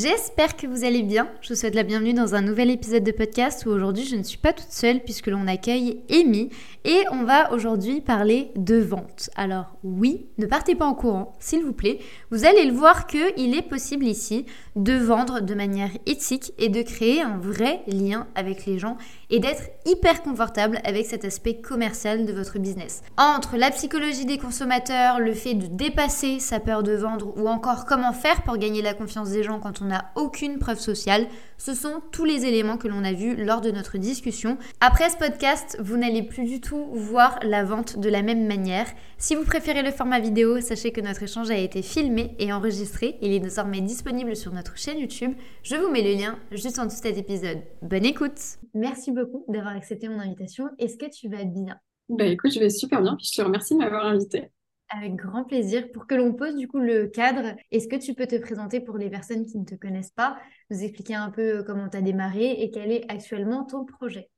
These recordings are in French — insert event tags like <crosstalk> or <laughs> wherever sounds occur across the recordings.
J'espère que vous allez bien. Je vous souhaite la bienvenue dans un nouvel épisode de podcast où aujourd'hui je ne suis pas toute seule puisque l'on accueille Amy et on va aujourd'hui parler de vente. Alors oui, ne partez pas en courant, s'il vous plaît. Vous allez le voir qu'il est possible ici de vendre de manière éthique et de créer un vrai lien avec les gens et d'être hyper confortable avec cet aspect commercial de votre business. Entre la psychologie des consommateurs, le fait de dépasser sa peur de vendre ou encore comment faire pour gagner la confiance des gens quand on n'a aucune preuve sociale, ce sont tous les éléments que l'on a vus lors de notre discussion. Après ce podcast, vous n'allez plus du tout voir la vente de la même manière. Si vous préférez le format vidéo, sachez que notre échange a été filmé et enregistré. Il est désormais disponible sur notre chaîne YouTube. Je vous mets le lien juste en dessous de cet épisode. Bonne écoute Merci beaucoup d'avoir accepté mon invitation. Est-ce que tu vas bien? Bah écoute, je vais super bien. Puis je te remercie de m'avoir invité. Avec grand plaisir. Pour que l'on pose du coup le cadre, est-ce que tu peux te présenter pour les personnes qui ne te connaissent pas, nous expliquer un peu comment tu as démarré et quel est actuellement ton projet?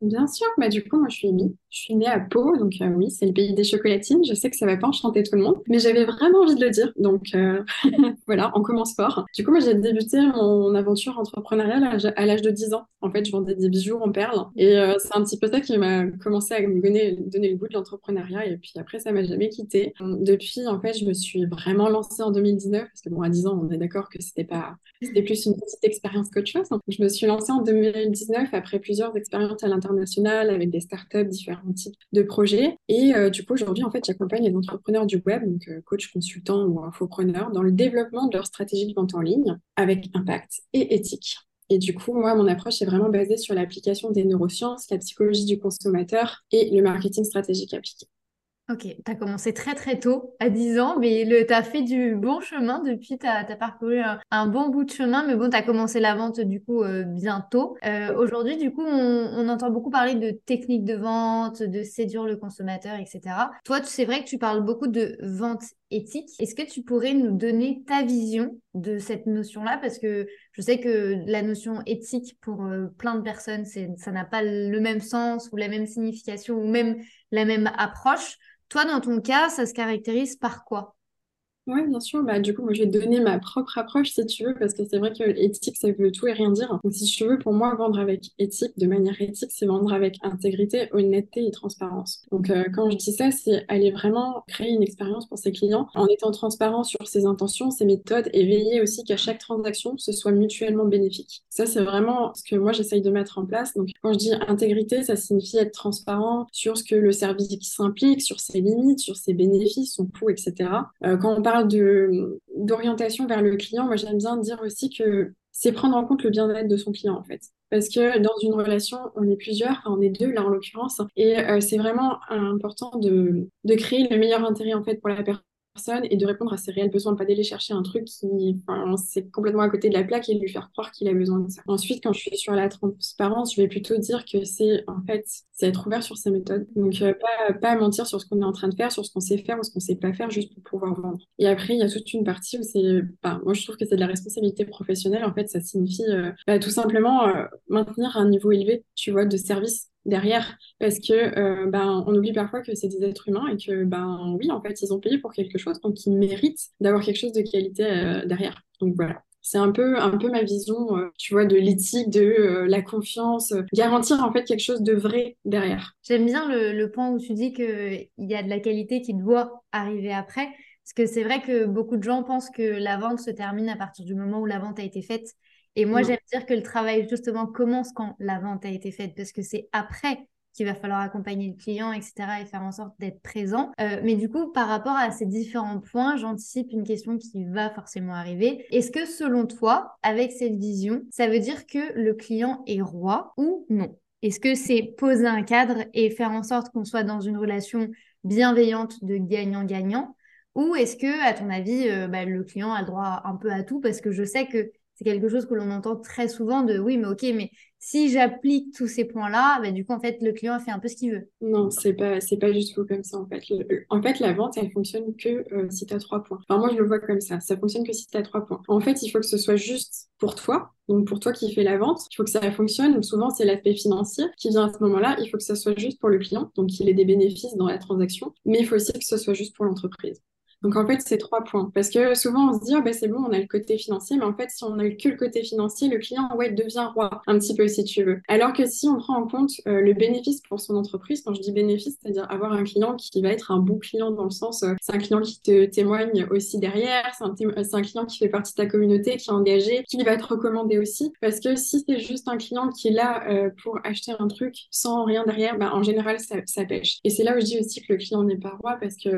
Bien sûr, bah du coup, moi je suis Amy, je suis née à Pau, donc euh, oui, c'est le pays des chocolatines. Je sais que ça va pas enchanter tout le monde, mais j'avais vraiment envie de le dire, donc euh, <laughs> voilà, on commence fort. Du coup, moi j'ai débuté mon aventure entrepreneuriale à l'âge de 10 ans. En fait, je vendais des bijoux en perles, et euh, c'est un petit peu ça qui m'a commencé à me donner, le goût de l'entrepreneuriat, et puis après, ça m'a jamais quitté. Depuis, en fait, je me suis vraiment lancée en 2019, parce que bon, à 10 ans, on est d'accord que c'était pas, c'était plus une petite expérience qu'autre chose. Je me suis lancée en 2019 après plusieurs expériences à avec des startups, différents types de projets. Et euh, du coup, aujourd'hui, en fait, j'accompagne les entrepreneurs du web, donc euh, coach, consultant ou infopreneur, dans le développement de leur stratégie de vente en ligne avec impact et éthique. Et du coup, moi, mon approche est vraiment basée sur l'application des neurosciences, la psychologie du consommateur et le marketing stratégique appliqué. Ok, tu as commencé très très tôt, à 10 ans, mais tu as fait du bon chemin depuis, tu as, parcouru un, bon bout de chemin, mais bon, tu as commencé la vente du coup euh, bientôt. Euh, aujourd'hui, du coup, on, entend beaucoup parler de techniques de vente, de séduire le consommateur, etc. Toi, c'est vrai que tu parles beaucoup de vente éthique. Est-ce que tu pourrais nous donner ta vision de cette notion-là? Parce que je sais que la notion éthique, pour euh, plein de personnes, ça n'a pas le même sens ou la même signification ou même la même approche. Toi, dans ton cas, ça se caractérise par quoi? Oui, bien sûr. Bah, du coup, moi, je vais donner ma propre approche si tu veux, parce que c'est vrai que l'éthique, ça veut tout et rien dire. Donc, si tu veux, pour moi, vendre avec éthique, de manière éthique, c'est vendre avec intégrité, honnêteté et transparence. Donc, euh, quand je dis ça, c'est aller vraiment créer une expérience pour ses clients en étant transparent sur ses intentions, ses méthodes et veiller aussi qu'à chaque transaction, ce soit mutuellement bénéfique. Ça, c'est vraiment ce que moi, j'essaye de mettre en place. Donc, quand je dis intégrité, ça signifie être transparent sur ce que le service s'implique, sur ses limites, sur ses bénéfices, son coût, etc. Euh, quand on parle d'orientation vers le client, moi j'aime bien dire aussi que c'est prendre en compte le bien-être de son client en fait. Parce que dans une relation, on est plusieurs, enfin on est deux là en l'occurrence, et euh, c'est vraiment important de, de créer le meilleur intérêt en fait pour la personne et de répondre à ses réels besoins, pas d'aller chercher un truc qui, enfin, c'est complètement à côté de la plaque et de lui faire croire qu'il a besoin de ça. Ensuite, quand je suis sur la transparence, je vais plutôt dire que c'est, en fait, c'est être ouvert sur ses méthodes. Donc, euh, pas, mentir sur ce qu'on est en train de faire, sur ce qu'on sait faire ou ce qu'on sait pas faire juste pour pouvoir vendre. Et après, il y a toute une partie où c'est, bah, moi, je trouve que c'est de la responsabilité professionnelle. En fait, ça signifie euh, bah, tout simplement euh, maintenir un niveau élevé, tu vois, de service derrière. Parce que euh, ben, on oublie parfois que c'est des êtres humains et que ben oui en fait ils ont payé pour quelque chose donc ils méritent d'avoir quelque chose de qualité euh, derrière. Donc voilà. C'est un peu un peu ma vision euh, tu vois de l'éthique de la confiance garantir en fait quelque chose de vrai derrière. J'aime bien le, le, point où tu dis que il y a de la qualité qui doit arriver après. Parce que c'est vrai que beaucoup de gens pensent que la vente se termine à partir du moment où la vente a été faite et moi, j'aime dire que le travail, justement, commence quand la vente a été faite, parce que c'est après qu'il va falloir accompagner le client, etc., et faire en sorte d'être présent. Euh, mais du coup, par rapport à ces différents points, j'anticipe une question qui va forcément arriver. Est-ce que selon toi, avec cette vision, ça veut dire que le client est roi ou non? Est-ce que c'est poser un cadre et faire en sorte qu'on soit dans une relation bienveillante de gagnant-gagnant? Ou est-ce que, à ton avis, euh, bah, le client a le droit un peu à tout? Parce que je sais que c'est quelque chose que l'on entend très souvent de oui, mais ok, mais si j'applique tous ces points-là, bah, du coup, en fait, le client fait un peu ce qu'il veut. Non, c'est pas, c'est pas tout comme ça, en fait. en fait, la vente, elle fonctionne que euh, si tu as trois points. Enfin, moi, je le vois comme ça. Ça fonctionne que si tu as trois points. En fait, il faut que ce soit juste pour toi. Donc, pour toi qui fais la vente, il faut que ça fonctionne. Souvent, c'est l'aspect financier qui vient à ce moment-là. Il faut que ça soit juste pour le client, donc qu'il ait des bénéfices dans la transaction. Mais il faut aussi que ce soit juste pour l'entreprise. Donc en fait, c'est trois points. Parce que souvent, on se dit, oh, bah, c'est bon, on a le côté financier, mais en fait, si on a eu que le côté financier, le client, ouais, devient roi, un petit peu si tu veux. Alors que si on prend en compte euh, le bénéfice pour son entreprise, quand je dis bénéfice, c'est-à-dire avoir un client qui va être un bon client dans le sens, euh, c'est un client qui te témoigne aussi derrière, c'est un, un, client qui fait partie de ta communauté, qui est engagé, qui va être recommandé aussi. Parce que si c'est juste un client qui est là euh, pour acheter un truc sans rien derrière, bah, en général, ça, ça pêche. Et c'est là où je dis aussi que le client n'est pas roi parce que,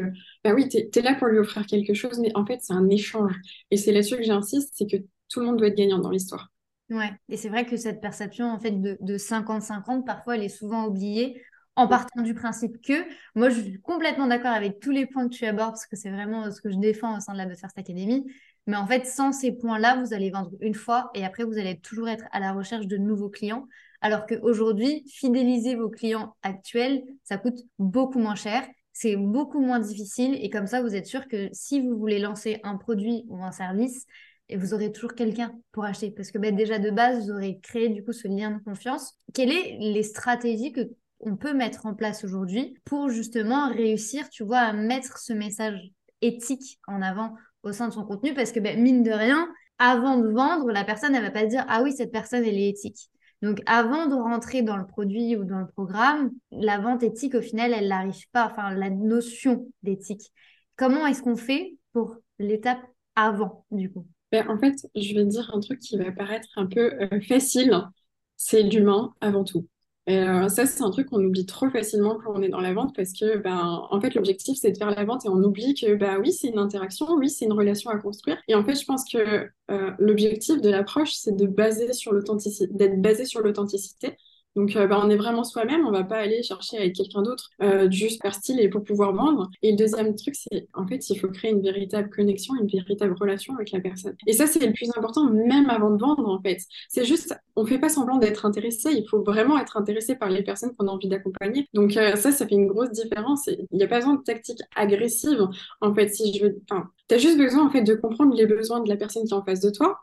bah oui, tu es là pour lui offrir quelque chose, mais en fait, c'est un échange. Et c'est là-dessus que j'insiste, c'est que tout le monde doit être gagnant dans l'histoire. Ouais, et c'est vrai que cette perception en fait de 50-50, parfois, elle est souvent oubliée en partant du principe que, moi, je suis complètement d'accord avec tous les points que tu abordes, parce que c'est vraiment ce que je défends au sein de la First Academy. Mais en fait, sans ces points-là, vous allez vendre une fois et après, vous allez toujours être à la recherche de nouveaux clients. Alors qu'aujourd'hui, fidéliser vos clients actuels, ça coûte beaucoup moins cher c'est beaucoup moins difficile et comme ça, vous êtes sûr que si vous voulez lancer un produit ou un service, vous aurez toujours quelqu'un pour acheter parce que ben, déjà de base, vous aurez créé du coup ce lien de confiance. Quelles sont les stratégies que on peut mettre en place aujourd'hui pour justement réussir, tu vois, à mettre ce message éthique en avant au sein de son contenu? Parce que ben, mine de rien, avant de vendre, la personne, elle va pas dire ah oui, cette personne, elle est éthique. Donc, avant de rentrer dans le produit ou dans le programme, la vente éthique, au final, elle n'arrive pas, enfin, la notion d'éthique. Comment est-ce qu'on fait pour l'étape avant, du coup? Ben, En fait, je vais dire un truc qui va paraître un peu euh, facile. C'est l'humain avant tout. Euh, ça, c'est un truc qu'on oublie trop facilement quand on est dans la vente parce que, ben, en fait, l'objectif, c'est de faire la vente et on oublie que, bah oui, c'est une interaction, oui, c'est une relation à construire. Et en fait, je pense que euh, l'objectif de l'approche, c'est de baser d'être basé sur l'authenticité donc, euh, bah, on est vraiment soi-même, on va pas aller chercher avec quelqu'un d'autre euh, juste par style et pour pouvoir vendre. Et le deuxième truc, c'est en fait, il faut créer une véritable connexion, une véritable relation avec la personne. Et ça, c'est le plus important, même avant de vendre, en fait. C'est juste, on fait pas semblant d'être intéressé, il faut vraiment être intéressé par les personnes qu'on a envie d'accompagner. Donc, euh, ça, ça fait une grosse différence. Il n'y a pas besoin de tactique agressive, en fait, si je veux. Enfin, tu as juste besoin, en fait, de comprendre les besoins de la personne qui est en face de toi,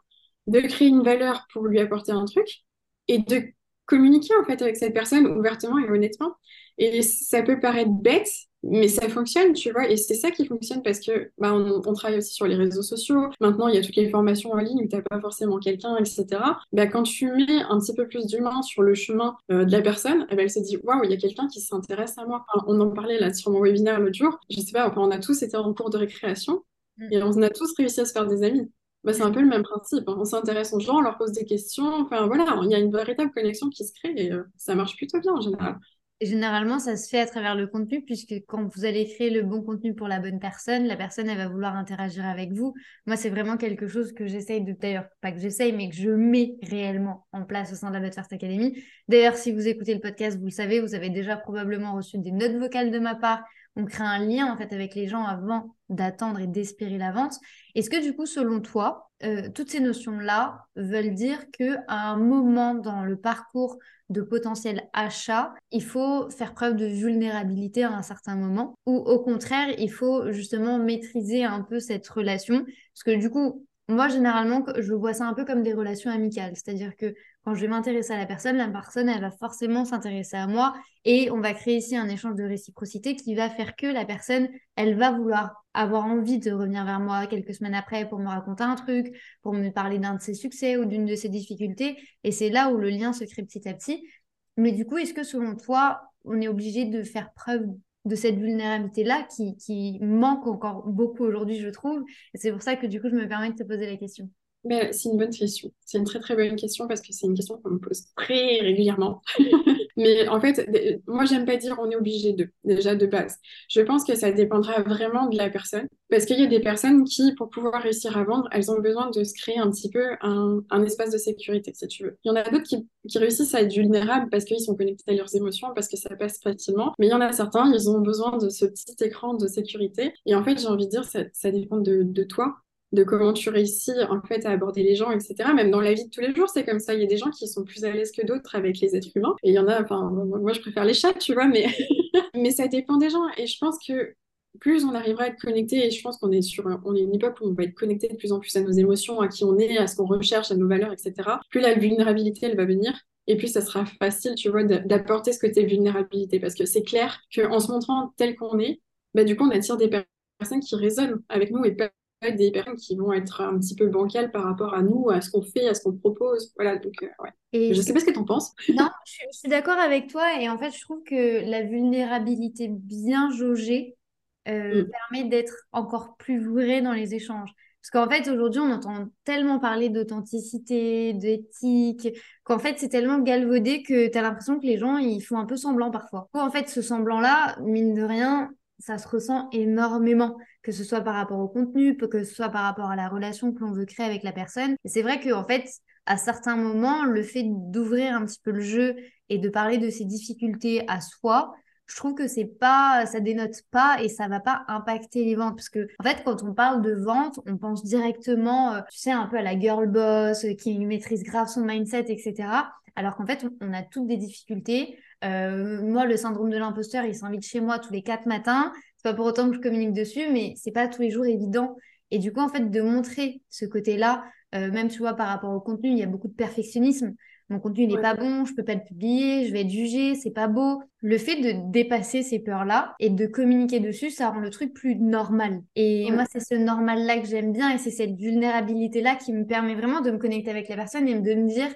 de créer une valeur pour lui apporter un truc et de communiquer en fait avec cette personne ouvertement et honnêtement. Et ça peut paraître bête, mais ça fonctionne, tu vois. Et c'est ça qui fonctionne parce que bah, on, travaille aussi sur les réseaux sociaux. Maintenant, il y a toutes les formations en ligne où tu n'as pas forcément quelqu'un, etc. Bah, quand tu mets un petit peu plus d'humain sur le chemin euh, de la personne, eh ben, elle se dit waouh, il y a quelqu'un qui s'intéresse à moi. on en parlait là sur mon webinaire l'autre jour. Je sais pas, enfin, on a tous été en cours de récréation mm. et on a tous réussi à se faire des amis. Bah, c'est un peu le même principe. Hein. On s'intéresse aux gens, on leur pose des questions. Enfin voilà, il y a une véritable connexion qui se crée et euh, ça marche plutôt bien en général. Généralement, ça se fait à travers le contenu, puisque quand vous allez créer le bon contenu pour la bonne personne, la personne, elle va vouloir interagir avec vous. Moi, c'est vraiment quelque chose que j'essaye de, d'ailleurs, pas que j'essaye, mais que je mets réellement en place au sein de la But First Academy. D'ailleurs, si vous écoutez le podcast, vous le savez, vous avez déjà probablement reçu des notes vocales de ma part on crée un lien en fait avec les gens avant d'attendre et d'espérer la vente. Est-ce que du coup, selon toi, euh, toutes ces notions-là veulent dire que à un moment dans le parcours de potentiel achat, il faut faire preuve de vulnérabilité à un certain moment, ou au contraire, il faut justement maîtriser un peu cette relation, parce que du coup, moi, généralement, je vois ça un peu comme des relations amicales. C'est-à-dire que quand je vais m'intéresser à la personne, la personne, elle va forcément s'intéresser à moi et on va créer ici un échange de réciprocité qui va faire que la personne, elle va vouloir avoir envie de revenir vers moi quelques semaines après pour me raconter un truc, pour me parler d'un de ses succès ou d'une de ses difficultés. Et c'est là où le lien se crée petit à petit. Mais du coup, est-ce que selon toi, on est obligé de faire preuve de cette vulnérabilité-là qui, manque encore beaucoup aujourd'hui, je trouve. Et c'est pour ça que du coup, je me permets de te poser la question. Mais c'est une bonne question. C'est une très très bonne question parce que c'est une question qu'on me pose très régulièrement. <laughs> Mais en fait, moi, j'aime pas dire on est obligé de, déjà de base. Je pense que ça dépendra vraiment de la personne. Parce qu'il y a des personnes qui, pour pouvoir réussir à vendre, elles ont besoin de se créer un petit peu un, espace de sécurité, si tu veux. Il y en a d'autres qui, réussissent à être vulnérables parce qu'ils sont connectés à leurs émotions, parce que ça passe facilement. Mais il y en a certains, ils ont besoin de ce petit écran de sécurité. Et en fait, j'ai envie de dire, ça, ça dépend de, de toi de comment tu réussis en fait à aborder les gens, etc. Même dans la vie de tous les jours, c'est comme ça. Il y a des gens qui sont plus à l'aise que d'autres avec les êtres humains. Et il y en a, enfin, moi je préfère les chats, tu vois, mais, <laughs> mais ça dépend des gens. Et je pense que plus on arrivera à être connecté, et je pense qu'on est sur on est une époque où on va être connecté de plus en plus à nos émotions, à qui on est, à ce qu'on recherche, à nos valeurs, etc. Plus la vulnérabilité, elle va venir. Et puis, ça sera facile, tu vois, d'apporter ce côté vulnérabilité. Parce que c'est clair qu'en se montrant tel qu'on est, bah, du coup, on attire des personnes qui résonnent avec nous et pas des personnes qui vont être un petit peu bancales par rapport à nous, à ce qu'on fait, à ce qu'on propose. Voilà, donc, euh, ouais. Et je sais pas ce que tu en penses. <laughs> Non, je, suis d'accord avec toi. Et en fait, je trouve que la vulnérabilité bien jaugée euh, mm. permet d'être encore plus vrai dans les échanges. Parce qu'en fait, aujourd'hui, on entend tellement parler d'authenticité, d'éthique, qu'en fait, c'est tellement galvaudé que tu as l'impression que les gens, ils font un peu semblant parfois. En fait, ce semblant-là, mine de rien, ça se ressent énormément, que ce soit par rapport au contenu, que ce soit par rapport à la relation que l'on veut créer avec la personne. Et c'est vrai qu'en fait, à certains moments, le fait d'ouvrir un petit peu le jeu et de parler de ses difficultés à soi, je trouve que c'est pas, ça dénote pas et ça va pas impacter les ventes. Parce que, en fait, quand on parle de vente, on pense directement, euh, tu sais, un peu à la girl boss euh, qui maîtrise grave son mindset, etc. Alors qu'en fait, on, a toutes des difficultés. Euh, moi, le syndrome de l'imposteur, il s'invite chez moi tous les quatre matins. Pas pour autant que je communique dessus, mais c'est pas tous les jours évident. Et du coup, en fait, de montrer ce côté-là, même tu vois, par rapport au contenu, il y a beaucoup de perfectionnisme mon contenu n'est pas bon, je peux pas le publier, je vais être jugée, c'est pas beau. Le fait de dépasser ces peurs-là et de communiquer dessus, ça rend le truc plus normal. Et moi, c'est ce normal-là que j'aime bien et c'est cette vulnérabilité-là qui me permet vraiment de me connecter avec la personne et de me dire,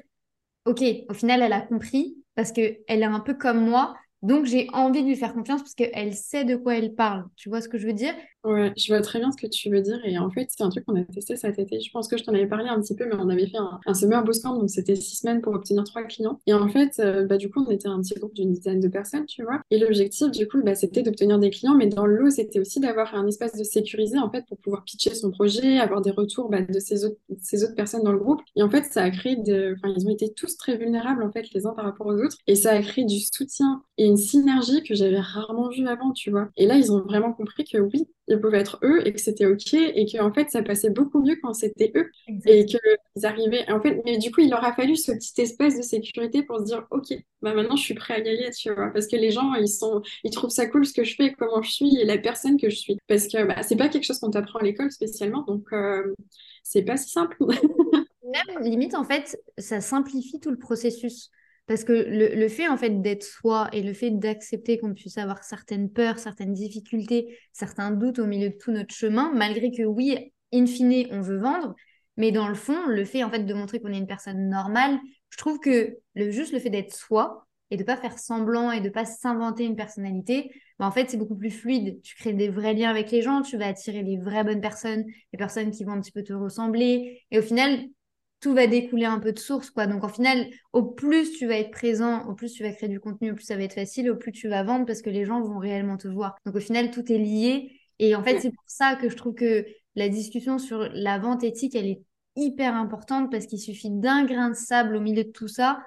OK, au final, elle a compris parce qu'elle est un peu comme moi. Donc, j'ai envie de lui faire confiance parce qu'elle sait de quoi elle parle. Tu vois ce que je veux dire? Ouais, je vois très bien ce que tu veux dire. Et en fait, c'est un truc qu'on a testé cet été. Je pense que je t'en avais parlé un petit peu, mais on avait fait un, un summer bootcamp, donc c'était six semaines pour obtenir trois clients. Et en fait, euh, bah, du coup, on était un petit groupe d'une dizaine de personnes, tu vois. Et l'objectif, du coup, bah, c'était d'obtenir des clients, mais dans l'eau, c'était aussi d'avoir un espace de sécurisé, en fait, pour pouvoir pitcher son projet, avoir des retours bah, de ces autres, ces autres personnes dans le groupe. Et en fait, ça a créé de... Enfin, ils ont été tous très vulnérables, en fait, les uns par rapport aux autres. Et ça a créé du soutien et une synergie que j'avais rarement vue avant, tu vois. Et là, ils ont vraiment compris que oui, ils pouvaient être eux et que c'était ok et que en fait ça passait beaucoup mieux quand c'était eux et qu'ils arrivaient en fait mais du coup il leur a fallu ce petit espace de sécurité pour se dire ok bah maintenant je suis prêt à y aller tu vois parce que les gens ils sont ils trouvent ça cool ce que je fais comment je suis et la personne que je suis. Parce que bah, c'est pas quelque chose qu'on t'apprend à l'école spécialement donc euh, c'est pas si simple. <laughs> Même limite en fait ça simplifie tout le processus parce que le, fait en fait d'être soi et le fait d'accepter qu'on puisse avoir certaines peurs, certaines difficultés, certains doutes au milieu de tout notre chemin, malgré que oui, in fine, on veut vendre, mais dans le fond, le fait en fait de montrer qu'on est une personne normale, je trouve que le juste le fait d'être soi et de pas faire semblant et de pas s'inventer une personnalité, bah, en fait c'est beaucoup plus fluide. Tu crées des vrais liens avec les gens, tu vas attirer les vraies bonnes personnes, les personnes qui vont un petit peu te ressembler, et au final tout va découler un peu de source, quoi. Donc, en final, au plus tu vas être présent, au plus tu vas créer du contenu, au plus ça va être facile, au plus tu vas vendre parce que les gens vont réellement te voir. Donc, au final, tout est lié. Et en fait, c'est pour ça que je trouve que la discussion sur la vente éthique, elle est hyper importante parce qu'il suffit d'un grain de sable au milieu de tout ça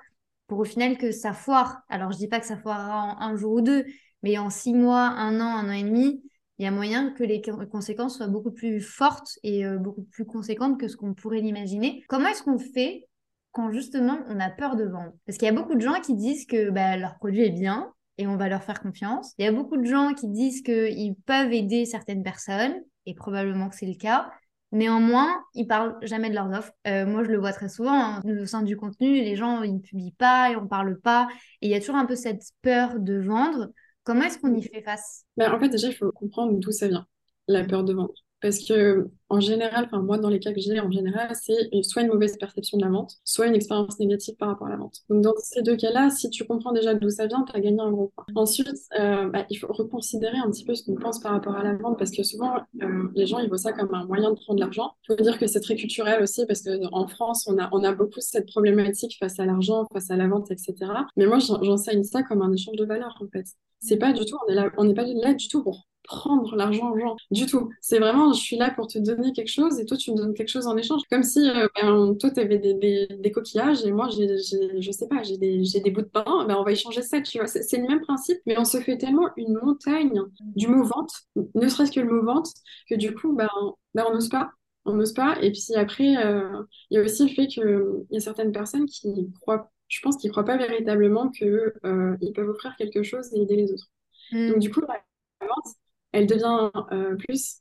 pour au final que ça foire. Alors, je dis pas que ça foirera en un jour ou deux, mais en six mois, un an, un an et demi, il y a moyen que les conséquences soient beaucoup plus fortes et euh, beaucoup plus conséquentes que ce qu'on pourrait l'imaginer. Comment est-ce qu'on fait quand justement on a peur de vendre? Parce qu'il y a beaucoup de gens qui disent que bah, leur produit est bien et on va leur faire confiance. Il y a beaucoup de gens qui disent qu'ils peuvent aider certaines personnes et probablement que c'est le cas. Néanmoins, ils parlent jamais de leurs offres. Euh, moi, je le vois très souvent hein. au sein du contenu. Les gens, ils ne publient pas et on parle pas. Et il y a toujours un peu cette peur de vendre. Comment est-ce qu'on y fait face? Ben, En fait, déjà, il faut comprendre d'où ça vient, la peur de vendre. Parce que, en général, enfin, moi, dans les cas que j'ai, en général, c'est soit une mauvaise perception de la vente, soit une expérience négative par rapport à la vente. Donc, dans ces deux cas-là, si tu comprends déjà d'où ça vient, tu as gagné un gros point. Ensuite, euh, bah, il faut reconsidérer un petit peu ce qu'on pense par rapport à la vente, parce que souvent, euh, les gens, ils voient ça comme un moyen de prendre de l'argent. Il faut dire que c'est très culturel aussi, parce qu'en France, on a, on a beaucoup cette problématique face à l'argent, face à la vente, etc. Mais moi, j'enseigne ça comme un échange de valeur, en fait. C'est pas du tout, on n'est pas là du tout pour prendre l'argent aux gens du tout. C'est vraiment, je suis là pour te donner quelque chose et toi, tu me donnes quelque chose en échange. Comme si euh, ben, toi, tu avais des, des, coquillages et moi, j'ai, je sais pas, j'ai des, des bouts de pain, ben, on va échanger ça, tu vois. C'est, le même principe, mais on se fait tellement une montagne du mot vente, ne serait-ce que le mot vente, que du coup, ben, ben on n'ose pas. On n'ose pas. Et puis après, euh, il y a aussi le fait qu'il y a certaines personnes qui croient, je pense qu'ils croient pas véritablement qu'ils euh, peuvent offrir quelque chose et aider les autres. Mm. Donc du coup, la vente, elle devient euh, plus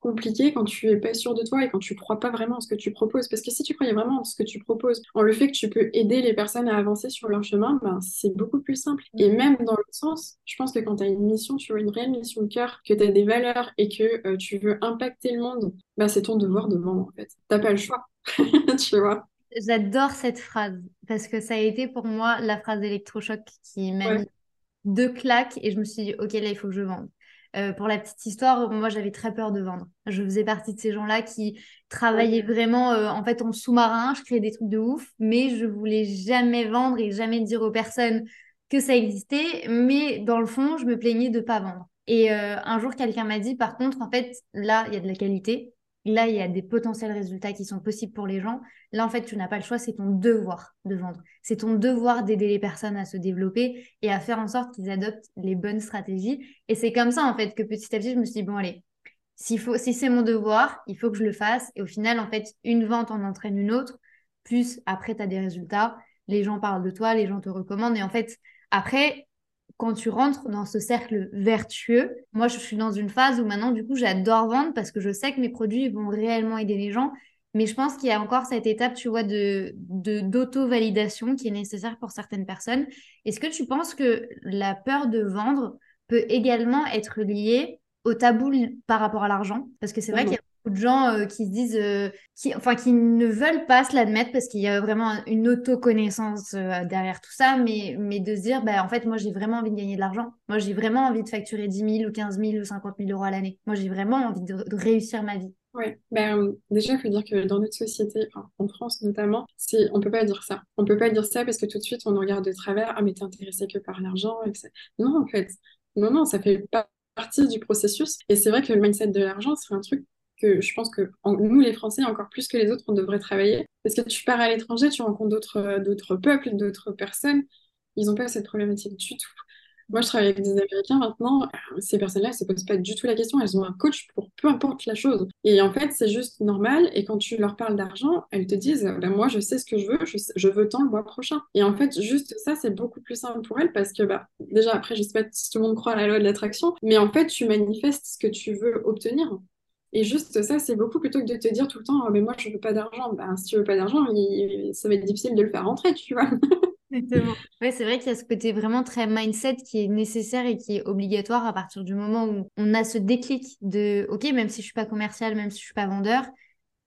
compliqué quand tu es pas sûr de toi et quand tu crois pas vraiment en ce que tu proposes. Parce que si tu croyais vraiment en ce que tu proposes, en le fait que tu peux aider les personnes à avancer sur leur chemin, ben, c'est beaucoup plus simple. Et même dans l'autre sens, je pense que quand tu as une mission, tu vois, une réelle mission de cœur, que tu as des valeurs et que euh, tu veux impacter le monde, ben, c'est ton devoir de vendre en fait. T'as pas le choix, <laughs> tu vois. J'adore cette phrase parce que ça a été pour moi la phrase d'électrochoc qui m'a mis deux claques et je me suis dit, ok, là, il faut que je vende. Euh, pour la petite histoire, moi j'avais très peur de vendre. Je faisais partie de ces gens-là qui travaillaient vraiment euh, en fait en sous-marin. Je créais des trucs de ouf, mais je voulais jamais vendre et jamais dire aux personnes que ça existait. Mais dans le fond, je me plaignais de pas vendre. Et euh, un jour, quelqu'un m'a dit, par contre, en fait, là, il y a de la qualité. Là, il y a des potentiels résultats qui sont possibles pour les gens. Là, en fait, tu n'as pas le choix, c'est ton devoir de vendre. C'est ton devoir d'aider les personnes à se développer et à faire en sorte qu'ils adoptent les bonnes stratégies. Et c'est comme ça, en fait, que petit à petit, je me suis dit, bon, allez, faut, si c'est mon devoir, il faut que je le fasse. Et au final, en fait, une vente en entraîne une autre. Plus après, tu as des résultats. Les gens parlent de toi, les gens te recommandent. Et en fait, après, quand tu rentres dans ce cercle vertueux, moi je suis dans une phase où maintenant du coup j'adore vendre parce que je sais que mes produits vont réellement aider les gens. Mais je pense qu'il y a encore cette étape, tu vois, de d'auto-validation qui est nécessaire pour certaines personnes. Est-ce que tu penses que la peur de vendre peut également être liée au tabou par rapport à l'argent? Parce que c'est vrai qu'il y a beaucoup de gens euh, qui se disent, euh, qui, enfin, qui ne veulent pas se l'admettre parce qu'il y a vraiment une autoconnaissance euh, derrière tout ça, mais, mais de se dire, bah, en fait, moi, j'ai vraiment envie de gagner de l'argent. Moi, j'ai vraiment envie de facturer 10 000 ou 15 000 ou 50 000 euros à l'année. Moi, j'ai vraiment envie de, réussir ma vie. Oui, ben, déjà, il faut dire que dans notre société, en France notamment, on peut pas dire ça. On peut pas dire ça parce que tout de suite, on regarde de travers. Ah, mais t'es intéressé que par l'argent. Non, en fait. Non, non, ça fait pas partie du processus. Et c'est vrai que le mindset de l'argent, c'est un truc que je pense que nous, les Français, encore plus que les autres, on devrait travailler. Parce que tu pars à l'étranger, tu rencontres d'autres, euh, d'autres peuples, d'autres personnes. Ils n'ont pas cette problématique du tout. Moi, je travaille avec des Américains maintenant. Euh, ces personnes-là, elles ne se posent pas du tout la question. Elles ont un coach pour peu importe la chose. Et en fait, c'est juste normal. Et quand tu leur parles d'argent, elles te disent ben, Moi, je sais ce que je veux. Je, veux tant le mois prochain. Et en fait, juste ça, c'est beaucoup plus simple pour elles parce que, bah, déjà, après, je ne sais pas si tout le monde croit à la loi de l'attraction. Mais en fait, tu manifestes ce que tu veux obtenir. Et juste ça, c'est beaucoup plutôt que de te dire tout le temps, oh, mais moi, je veux pas d'argent. Ben, si tu veux pas d'argent, ça va être difficile de le faire rentrer, tu vois. Exactement. <laughs> Ouais, c'est vrai qu'il y a ce côté vraiment très mindset qui est nécessaire et qui est obligatoire à partir du moment où on a ce déclic de, OK, même si je suis pas commercial, même si je suis pas vendeur,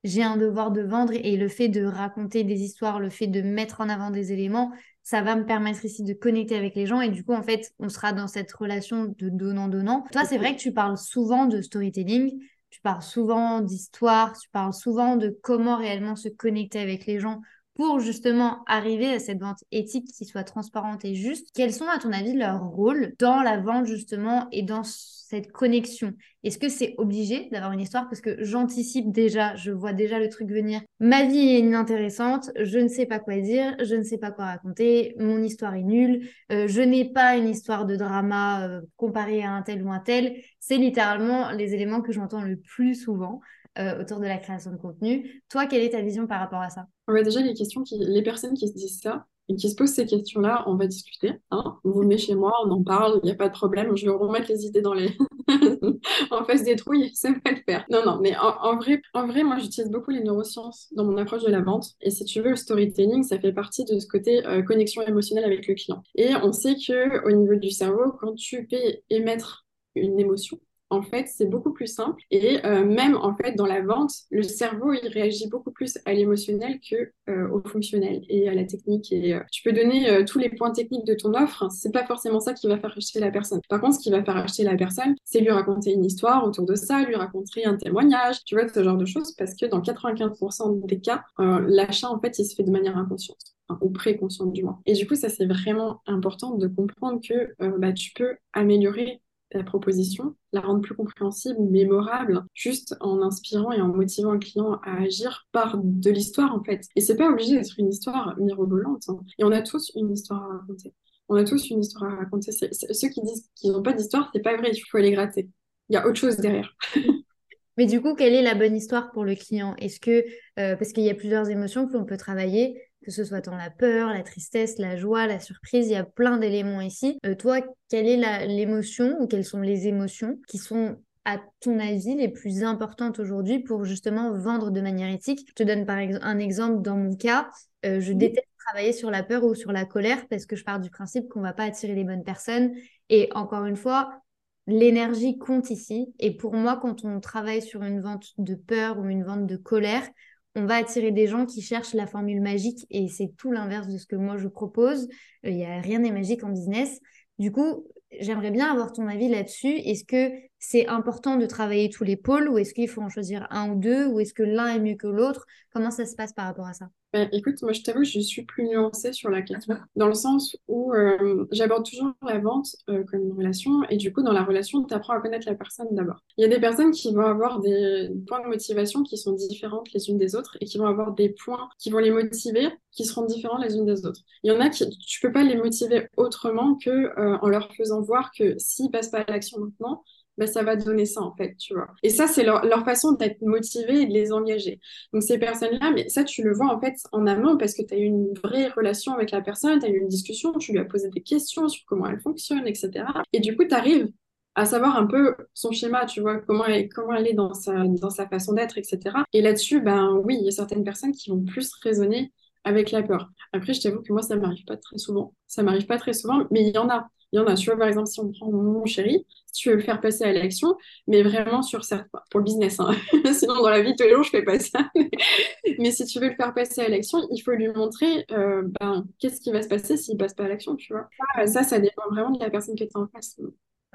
j'ai un devoir de vendre et le fait de raconter des histoires, le fait de mettre en avant des éléments, ça va me permettre ici de connecter avec les gens et du coup, en fait, on sera dans cette relation de donnant-donnant. Toi, c'est vrai que tu parles souvent de storytelling tu parles souvent d'histoire, tu parles souvent de comment réellement se connecter avec les gens pour justement arriver à cette vente éthique qui soit transparente et juste. Quels sont, à ton avis, leurs rôles dans la vente justement et dans cette connexion? Est-ce que c'est obligé d'avoir une histoire? Parce que j'anticipe déjà, je vois déjà le truc venir. Ma vie est inintéressante, je ne sais pas quoi dire, je ne sais pas quoi raconter, mon histoire est nulle, euh, je n'ai pas une histoire de drama euh, comparée à un tel ou un tel. C'est littéralement les éléments que j'entends le plus souvent. Euh, autour de la création de contenu. Toi, quelle est ta vision par rapport à ça? Déjà, les, questions qui... les personnes qui se disent ça, et qui se posent ces questions-là, on va discuter. Hein vous venez chez moi, on en parle, il n'y a pas de problème. Je vais remettre les idées dans les... <laughs> en face des trouilles, <laughs> ça va le faire. Non, non, mais en, vrai, en vrai, moi, j'utilise beaucoup les neurosciences dans mon approche de la vente. Et si tu veux, le storytelling, ça fait partie de ce côté euh, connexion émotionnelle avec le client. Et on sait que au niveau du cerveau, quand tu peux émettre une émotion, en fait, c'est beaucoup plus simple. Et euh, même, en fait, dans la vente, le cerveau, il réagit beaucoup plus à l'émotionnel que euh, au fonctionnel et à la technique. Et euh, tu peux donner tous les points techniques de ton offre. C'est pas forcément ça qui va faire acheter la personne. Par contre, ce qui va faire acheter la personne, c'est lui raconter une histoire autour de ça, lui raconter un témoignage, tu vois, ce genre de choses. Parce que dans 95% des cas, l'achat, en fait, il se fait de manière inconsciente ou préconsciente du moins. Et du coup, ça c'est vraiment important de comprendre que bah, tu peux améliorer ta proposition, la rendre plus compréhensible, mémorable, juste en inspirant et en motivant le client à agir par de l'histoire en fait. Et c'est pas obligé d'être une histoire mirobolante. Hein. Et on a tous une histoire à raconter. On a tous une histoire à raconter. ceux qui disent qu'ils n'ont pas d'histoire, c'est pas vrai, il faut aller gratter. Il y a autre chose derrière. <laughs> Mais du coup, quelle est la bonne histoire pour le client? Est-ce que, euh, parce qu'il y a plusieurs émotions que l'on peut travailler, que ce soit dans la peur, la tristesse, la joie, la surprise, il y a plein d'éléments ici. Euh, toi, quelle est l'émotion ou quelles sont les émotions qui sont à ton avis les plus importantes aujourd'hui pour justement vendre de manière éthique? Je te donne par exemple un exemple dans mon cas. Euh, je déteste travailler sur la peur ou sur la colère parce que je pars du principe qu'on va pas attirer les bonnes personnes. Et encore une fois, l'énergie compte ici. Et pour moi, quand on travaille sur une vente de peur ou une vente de colère, on va attirer des gens qui cherchent la formule magique et c'est tout l'inverse de ce que moi je propose. Euh, il n'y a rien n'est magique en business. Du coup, j'aimerais bien avoir ton avis là-dessus. Est-ce que c'est important de travailler tous les pôles ou est-ce qu'il faut en choisir un ou deux ou est-ce que l'un est mieux que l'autre? Comment ça se passe par rapport à ça? Ben, Écoute, moi je t'avoue, je suis plus nuancée sur la question dans le sens où euh, j'aborde toujours la vente euh, comme une relation et du coup dans la relation, tu apprends à connaître la personne d'abord. Il y a des personnes qui vont avoir des points de motivation qui sont différentes les unes des autres et qui vont avoir des points qui vont les motiver qui seront différents les unes des autres. Il y en a qui tu peux pas les motiver autrement que euh, en leur faisant voir que s'ils passent pas à l'action maintenant, ben, ça va donner ça en fait, tu vois. Et ça, c'est leur, façon d'être motivé et de les engager. Donc ces personnes-là, mais ça, tu le vois en fait en amont parce que tu as eu une vraie relation avec la personne, tu as eu une discussion, tu lui as posé des questions sur comment elle fonctionne, etc. Et du coup, tu arrives à savoir un peu son schéma, tu vois, comment elle, comment elle est dans sa, dans sa façon d'être, etc. Et là-dessus, ben oui, il y a certaines personnes qui vont plus raisonner avec la peur. Après, je t'avoue que moi, ça m'arrive pas très souvent. Ça m'arrive pas très souvent, mais il y en a. Il y en a. Tu vois, par exemple, si on prend mon chéri, si tu veux le faire passer à l'action, mais vraiment sur certains, pour le business, hein. <laughs> sinon dans la vie de tous les jours, je fais pas ça. <laughs> mais si tu veux le faire passer à l'action, il faut lui montrer euh, ben, qu'est-ce qui va se passer s'il passe pas à l'action, tu vois. Ça, ça dépend vraiment de la personne qui est en face.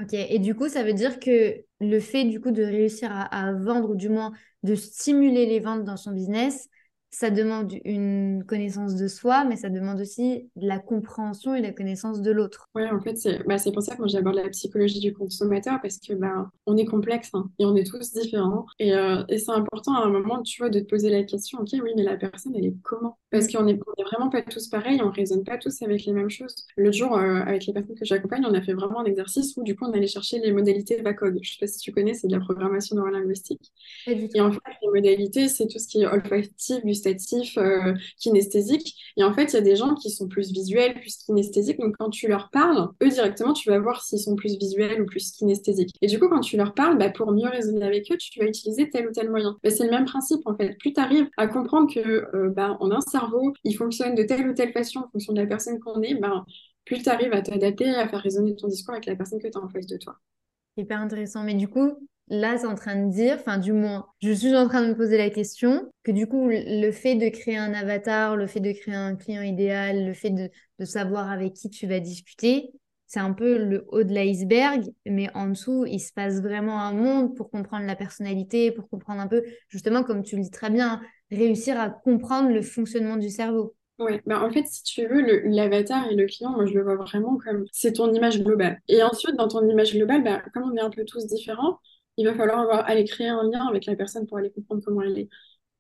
Ok, et du coup, ça veut dire que le fait du coup de réussir à, à vendre, ou du moins de stimuler les ventes dans son business, ça demande une connaissance de soi, mais ça demande aussi de la compréhension et la connaissance de l'autre. Oui, en fait, c'est bah, pour ça que j'aborde la psychologie du consommateur parce que bah, on est complexe hein, et on est tous différents. Et, euh, et c'est important à un moment, tu vois, de te poser la question, ok, oui, mais la personne, elle est comment? Parce qu'on n'est est vraiment pas tous pareils, on raisonne pas tous avec les mêmes choses. Le jour, euh, avec les personnes que j'accompagne, on a fait vraiment un exercice où du coup, on allait chercher les modalités VACOG. Je sais pas si tu connais, c'est de la programmation neurolinguistique. Et en fait, les modalités, c'est tout ce qui est olfactif, gustatif, euh, kinesthésique. Et en fait, il y a des gens qui sont plus visuels, plus kinesthésiques. Donc, quand tu leur parles, eux directement, tu vas voir s'ils sont plus visuels ou plus kinesthésiques. Et du coup, quand tu leur parles, bah, pour mieux raisonner avec eux, tu vas utiliser tel ou tel moyen. Bah, c'est le même principe, en fait. Plus tu arrives à comprendre que euh, bah, on a un il fonctionne de telle ou telle façon en fonction de la personne qu'on est, bah, plus tu arrives à t'adapter, à faire résonner ton discours avec la personne que tu as en face de toi. Hyper intéressant. Mais du coup, là, c'est en train de dire, enfin du moins, je suis en train de me poser la question, que du coup, le fait de créer un avatar, le fait de créer un client idéal, le fait de, savoir avec qui tu vas discuter, c'est un peu le haut de l'iceberg, mais en dessous, il se passe vraiment un monde pour comprendre la personnalité, pour comprendre un peu, justement, comme tu le dis très bien, réussir à comprendre le fonctionnement du cerveau. Ouais, bah en fait, si tu veux, l'avatar et le client, moi je le vois vraiment comme c'est ton image globale. Et ensuite, dans ton image globale, bah, comme on est un peu tous différents, il va falloir avoir, aller créer un lien avec la personne pour aller comprendre comment elle est.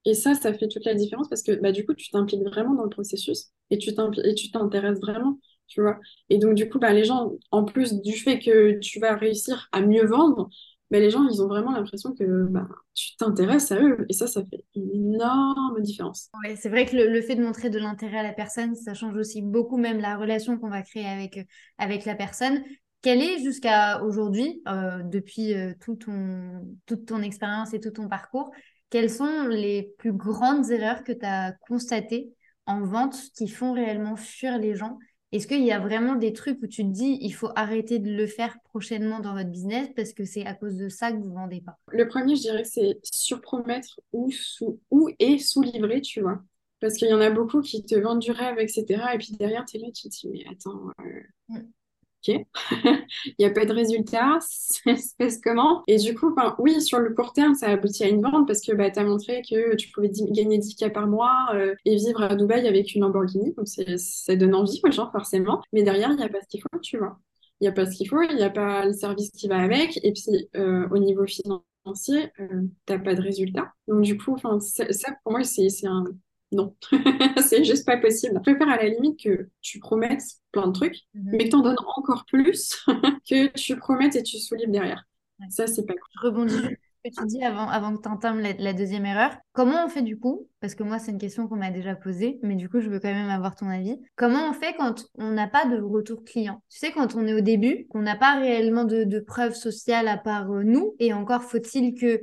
Et ça, ça fait toute la différence parce que bah, du coup, tu t'impliques vraiment dans le processus et tu t'intéresses vraiment, tu vois. Et donc, du coup, bah, les gens, en plus du fait que tu vas réussir à mieux vendre, bah, les gens, ils ont vraiment l'impression que bah, tu t'intéresses à eux. Et ça, ça fait une énorme différence. Ouais, c'est vrai que le, fait de montrer de l'intérêt à la personne, ça change aussi beaucoup même la relation qu'on va créer avec, avec la personne. Quelle est jusqu'à aujourd'hui, euh, depuis euh, ton, toute ton expérience et tout ton parcours, quelles sont les plus grandes erreurs que tu as constatées en vente qui font réellement fuir les gens Est-ce qu'il y a vraiment des trucs où tu te dis il faut arrêter de le faire prochainement dans votre business parce que c'est à cause de ça que vous ne vendez pas? Le premier, je dirais que c'est surpromettre ou, sous, ou et sous-livrer, tu vois. Parce qu'il y en a beaucoup qui te vendent du rêve, etc. Et puis derrière, tu es là, tu te dis, mais attends, euh, mm <laughs> il n'y a pas de résultat, <laughs> ça se passe comment? Et du coup, oui, sur le court terme, ça aboutit à une vente parce que bah, tu as montré que tu pouvais gagner 10K par mois euh, et vivre à Dubaï avec une Lamborghini. Donc, ça donne envie aux gens, forcément. Mais derrière, il n'y a pas ce qu'il faut, tu vois. Il n'y a pas ce qu'il faut, il n'y a pas le service qui va avec. Et puis, euh, au niveau financier, euh, tu n'as pas de résultat. Donc, du coup, ça, pour moi, c'est un non, <laughs> c'est juste pas possible. Je préfère à la limite que tu promettes plein de trucs, mhm. mais que t'en donnes encore plus <laughs> que tu promettes et tu soulèves derrière. Ça, c'est pas Je rebondis que tu dis avant, avant que tu entames la, deuxième erreur. Comment on fait du coup? Parce que moi, c'est une question qu'on m'a déjà posée, mais du coup, je veux quand même avoir ton avis. Comment on fait quand on n'a pas de retour client? Tu sais, quand on est au début, qu'on n'a pas réellement de, de preuves sociales à part euh, nous, et encore faut-il que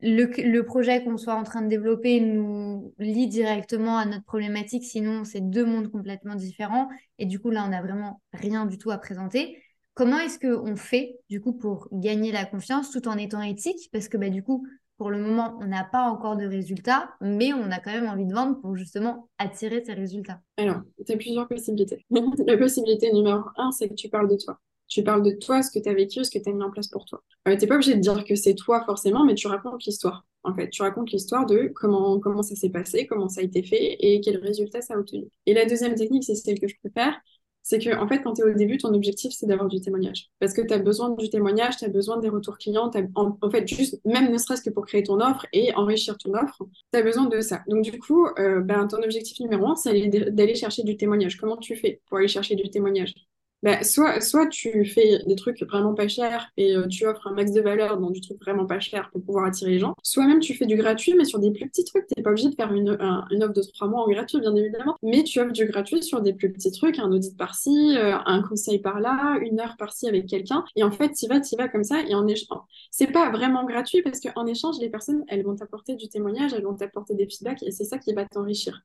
le, projet qu'on soit en train de développer nous lie directement à notre problématique, sinon c'est deux mondes complètement différents. Et du coup, là, on n'a vraiment rien du tout à présenter. Comment est-ce qu'on fait, du coup, pour gagner la confiance tout en étant éthique? Parce que, bah, du coup, pour le moment, on n'a pas encore de résultats, mais on a quand même envie de vendre pour justement attirer ces résultats. Alors, tu as plusieurs possibilités. <laughs> la possibilité numéro un, c'est que tu parles de toi. Tu parles de toi, ce que tu as vécu, ce que tu as mis en place pour toi. Euh, tu n'es pas obligé de dire que c'est toi forcément, mais tu racontes l'histoire. En fait, tu racontes l'histoire de comment, ça s'est passé, comment ça a été fait et quels résultats ça a obtenu. Et la deuxième technique, c'est celle que je préfère, c'est que en fait, quand tu es au début, ton objectif, c'est d'avoir du témoignage. Parce que tu as besoin du témoignage, tu as besoin des retours clients, en, fait, juste, même ne serait-ce que pour créer ton offre et enrichir ton offre, tu as besoin de ça. Donc, du coup, euh, ben, ton objectif numéro un, c'est d'aller chercher du témoignage. Comment tu fais pour aller chercher du témoignage? Bah, soit, soit tu fais des trucs vraiment pas chers et euh, tu offres un max de valeur dans du truc vraiment pas cher pour pouvoir attirer les gens, soit même tu fais du gratuit mais sur des plus petits trucs. T'es pas obligé de faire une, une offre de trois mois en gratuit, bien évidemment, mais tu offres du gratuit sur des plus petits trucs, un audit par-ci, euh, un conseil par-là, une heure par-ci avec quelqu'un. Et en fait, tu vas, tu vas comme ça et en échange. C'est pas vraiment gratuit parce qu'en échange, les personnes, elles vont t'apporter du témoignage, elles vont t'apporter des feedbacks et c'est ça qui va t'enrichir.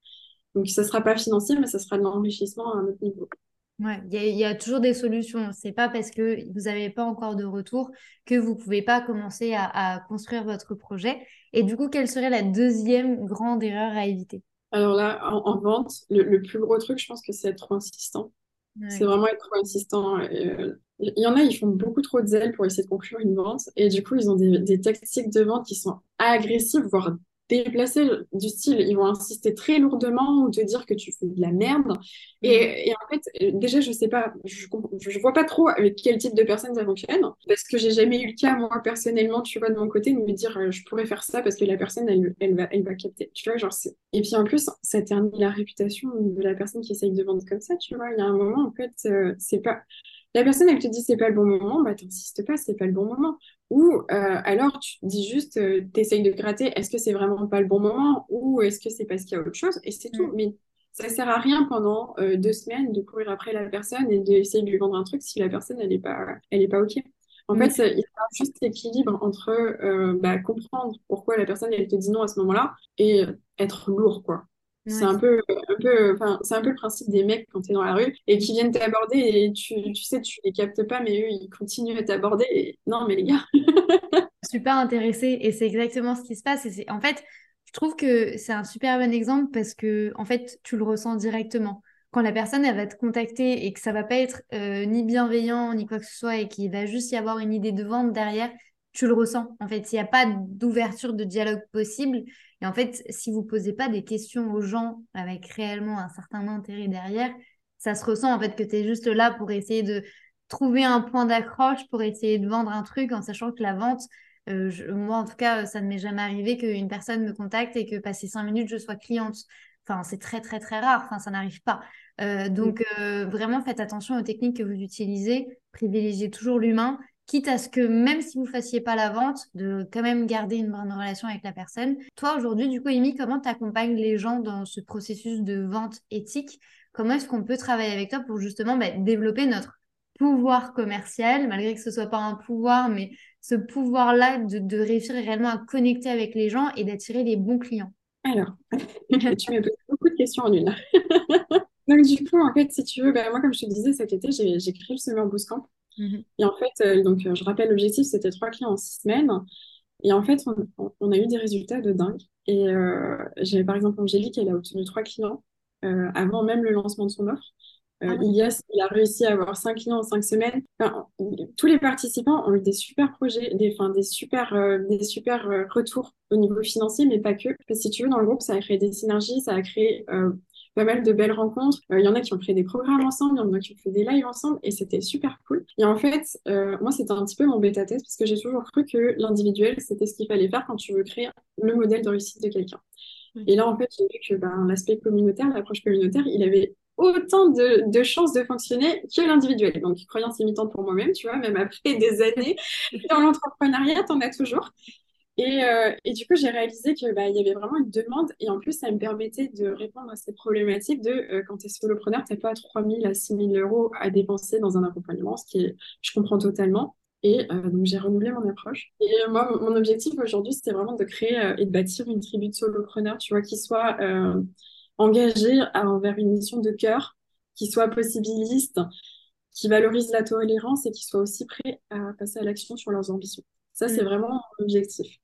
Donc, ça sera pas financier, mais ça sera de l'enrichissement à un autre niveau. Ouais, il y, a toujours des solutions. C'est pas parce que vous n'avez pas encore de retour que vous pouvez pas commencer à, construire votre projet. Et du coup, quelle serait la deuxième grande erreur à éviter? Alors là, en, vente, le, plus gros truc, je pense que c'est être trop insistant. C'est vraiment être trop insistant. Euh, il y en a, ils font beaucoup trop de zèle pour essayer de conclure une vente. Et du coup, ils ont des, des tactiques de vente qui sont agressives, voire déplacés du style, ils vont insister très lourdement ou te dire que tu fais de la merde. Et, mm. en fait, déjà, je sais pas, je, je vois pas trop avec quel type de personne ça fonctionne, parce que j'ai jamais eu le cas, moi, personnellement, tu vois, de mon côté, de me dire, euh, je pourrais faire ça parce que la personne, elle, elle, va, elle va capter. Tu vois, genre, Et puis en plus, ça ternit la réputation de la personne qui essaye de vendre comme ça, tu vois. Il y a un moment, en fait, euh, c'est pas la personne, elle te dit c'est pas le bon moment, bah t'insistes pas, c'est pas le bon moment. Ou euh, alors tu dis juste, euh, tu essayes de gratter, est-ce que c'est vraiment pas le bon moment? Ou est-ce que c'est parce qu'il y a autre chose? Et c'est tout. Mm. Mais ça sert à rien pendant euh, deux semaines de courir après la personne et d'essayer de lui vendre un truc si la personne elle est pas, elle est pas ok. En fait, il y a juste l'équilibre entre bah, comprendre pourquoi la personne elle te dit non à ce moment-là et être lourd quoi. C'est un peu, un peu, enfin, c'est un peu le principe des mecs quand tu es dans la rue et qui viennent t'aborder et tu, tu sais, tu les captes pas, mais eux, ils continuent à t'aborder. Non, mais les gars. <laughs> super intéressée et c'est exactement ce qui se passe. Et c'est, en fait, je trouve que c'est un super bon exemple parce que, en fait, tu le ressens directement. Quand la personne, elle va te contacter et que ça va pas être euh, ni bienveillant ni quoi que ce soit et qu'il va juste y avoir une idée de vente derrière, tu le ressens. En fait, s'il n'y a pas d'ouverture de dialogue possible, et en fait, si vous posez pas des questions aux gens avec réellement un certain intérêt derrière, ça se ressent en fait que tu es juste là pour essayer de trouver un point d'accroche, pour essayer de vendre un truc en sachant que la vente, euh, moi en tout cas, ça ne m'est jamais arrivé qu'une personne me contacte et que passé cinq minutes, je sois cliente. Enfin, c'est très très très rare, enfin, ça n'arrive pas. Euh, donc, euh, vraiment, faites attention aux techniques que vous utilisez, privilégiez toujours l'humain quitte à ce que même si vous fassiez pas la vente, de quand même garder une bonne relation avec la personne. Toi, aujourd'hui, du coup, Amy, comment tu accompagnes les gens dans ce processus de vente éthique? Comment est-ce qu'on peut travailler avec toi pour justement bah, développer notre pouvoir commercial, malgré que ce soit pas un pouvoir, mais ce pouvoir-là de, réussir réellement à connecter avec les gens et d'attirer les bons clients? Alors, <laughs> tu me poses beaucoup de questions en une. <laughs> Donc, du coup, en fait, si tu veux, bah, moi, comme je te disais, cet été, j'ai créé le Summer Bootcamp. Mhm. Et en fait, euh, donc, euh, je rappelle, l'objectif, c'était trois clients en six semaines. Et en fait, on, a eu des résultats de dingue. Et euh, j'avais par exemple Angélique, elle a obtenu trois clients avant même le lancement de son offre. Ah Ilias, il a réussi à avoir cinq clients en cinq semaines. tous les participants ont eu des super projets, des, enfin, des super, des super retours au niveau financier, mais pas que. Parce que si tu veux, dans le groupe, ça a créé des synergies, ça a créé pas mal de belles rencontres. Euh, il y en a qui ont créé des programmes ensemble, il y en a qui ont fait des lives ensemble et c'était super cool. Et en fait, euh, moi, c'était un petit peu mon bêta-test parce que j'ai toujours cru que l'individuel, c'était ce qu'il fallait faire quand tu veux créer le modèle de réussite de quelqu'un. Et là, en fait, j'ai vu que ben, l'aspect communautaire, l'approche communautaire, il avait autant de, de chances de fonctionner que l'individuel. Donc, croyance limitante pour moi-même, tu vois, même après des années <laughs> dans l'entrepreneuriat, t'en as toujours. Et, euh, et du coup, j'ai réalisé que bah, y avait vraiment une demande et en plus, ça me permettait de répondre à ces problématiques de euh, quand tu es solopreneur, tu n'as pas 3 000 à 6 000 euros à dépenser dans un accompagnement, ce qui est, je comprends totalement. Et euh, donc, j'ai renouvelé mon approche. Et moi, mon objectif aujourd'hui, c'était vraiment de créer et de bâtir une tribu de solopreneurs, tu vois, qui soit engagée envers une mission de cœur, qui soit possibiliste, qui valorise la tolérance et qui soit aussi prêt à passer à l'action sur leurs ambitions. Ça, c'est mm. vraiment mon objectif.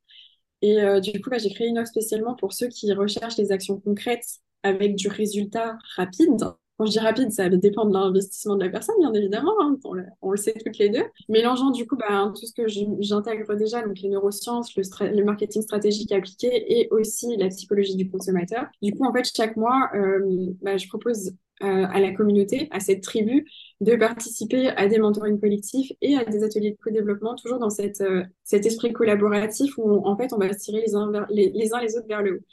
Et euh, du coup, bah, j'ai créé une offre spécialement pour ceux qui recherchent des actions concrètes avec du résultat rapide. Quand je dis rapide, ça dépend de l'investissement de la personne, bien évidemment, hein, on, le, sait toutes les deux. Mélangeant du coup bah, tout ce que j'intègre déjà, donc les neurosciences, le, marketing stratégique appliqué et aussi la psychologie du consommateur. Du coup, en fait, chaque mois, euh, bah, je propose euh, à la communauté, à cette tribu, de participer à des mentorings collectifs et à des ateliers de co-développement, toujours dans cette, euh, cet esprit collaboratif où en fait on va se tirer les uns, les, les, uns les autres vers le haut.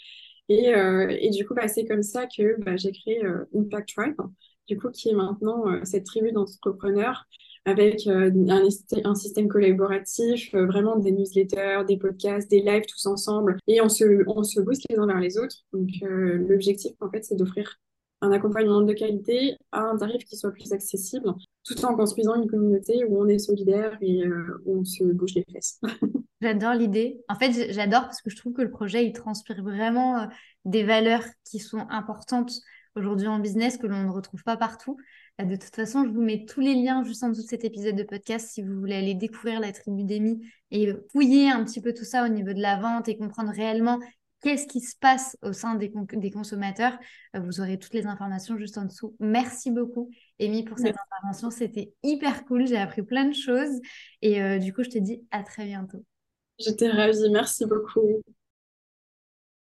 Et, euh, et du coup, bah, c'est comme ça que bah, j'ai créé Impact Tribe, du coup, qui est maintenant cette tribu d'entrepreneurs avec un, un, système collaboratif, vraiment des newsletters, des podcasts, des lives tous ensemble, et on se, on se booste les uns vers les autres. Donc, l'objectif, en fait, c'est d'offrir un accompagnement de qualité à un tarif qui soit plus accessible, tout en construisant une communauté où on est solidaire et euh, où on se bouge les fesses. <laughs> J'adore l'idée. En fait, j'adore parce que je trouve que le projet, il transpire vraiment euh, des valeurs qui sont importantes aujourd'hui en business que l'on ne retrouve pas partout. Euh, de toute façon, je vous mets tous les liens juste en dessous de cet épisode de podcast si vous voulez aller découvrir la tribu d'Emi et fouiller un petit peu tout ça au niveau de la vente et comprendre réellement qu'est-ce qui se passe au sein des, des, consommateurs. Euh, vous aurez toutes les informations juste en dessous. Merci beaucoup, Amy, pour cette intervention. C'était hyper cool. J'ai appris plein de choses. Et euh, du coup, je te dis à très bientôt. J'étais ravie. Merci beaucoup.